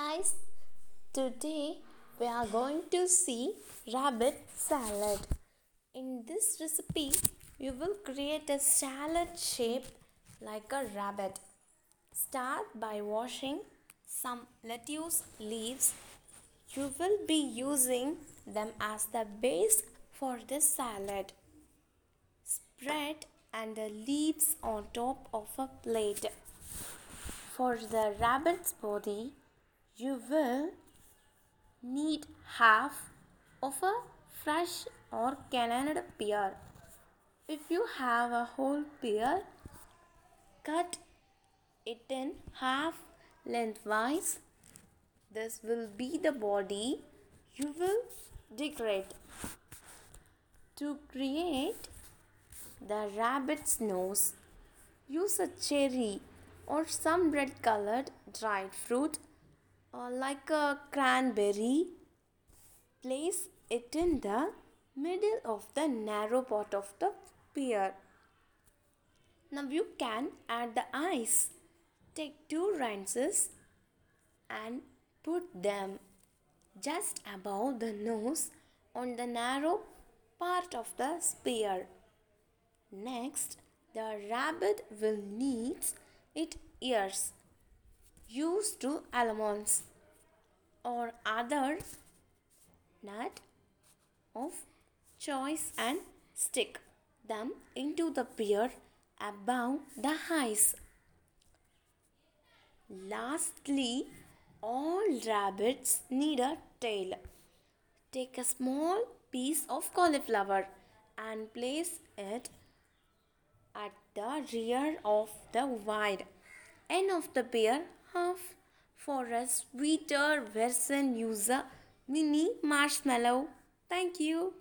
Guys, today we are going to see rabbit salad. In this recipe, you will create a salad shape like a rabbit. Start by washing some lettuce leaves. You will be using them as the base for the salad. Spread and the leaves on top of a plate. For the rabbit's body, you will need half of a fresh or canned pear. If you have a whole pear, cut it in half lengthwise. This will be the body you will decorate. To create the rabbit's nose, use a cherry or some red colored dried fruit uh, like a cranberry. Place it in the middle of the narrow part of the pear. Now you can add the eyes. Take two rinses and put them just above the nose on the narrow part of the spear. Next, the rabbit will need its ears used to almonds or other nut of choice and stick them into the pear above the eyes. Lastly, all rabbits need a tail. Take a small piece of cauliflower and place it at the rear of the wide end of the pear half. For a sweeter version, use a mini marshmallow. Thank you.